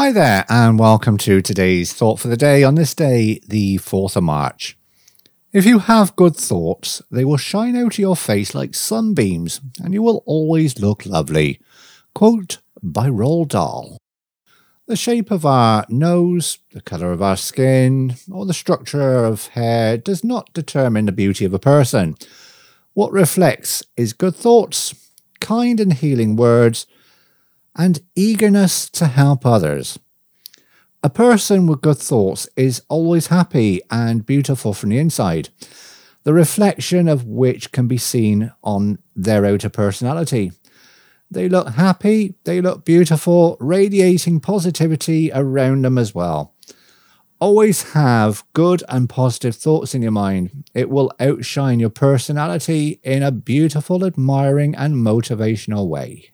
Hi there, and welcome to today's thought for the day on this day, the 4th of March. If you have good thoughts, they will shine out of your face like sunbeams, and you will always look lovely. Quote by Roald Dahl. The shape of our nose, the colour of our skin, or the structure of hair does not determine the beauty of a person. What reflects is good thoughts, kind and healing words, and eagerness to help others. A person with good thoughts is always happy and beautiful from the inside, the reflection of which can be seen on their outer personality. They look happy, they look beautiful, radiating positivity around them as well. Always have good and positive thoughts in your mind. It will outshine your personality in a beautiful, admiring, and motivational way.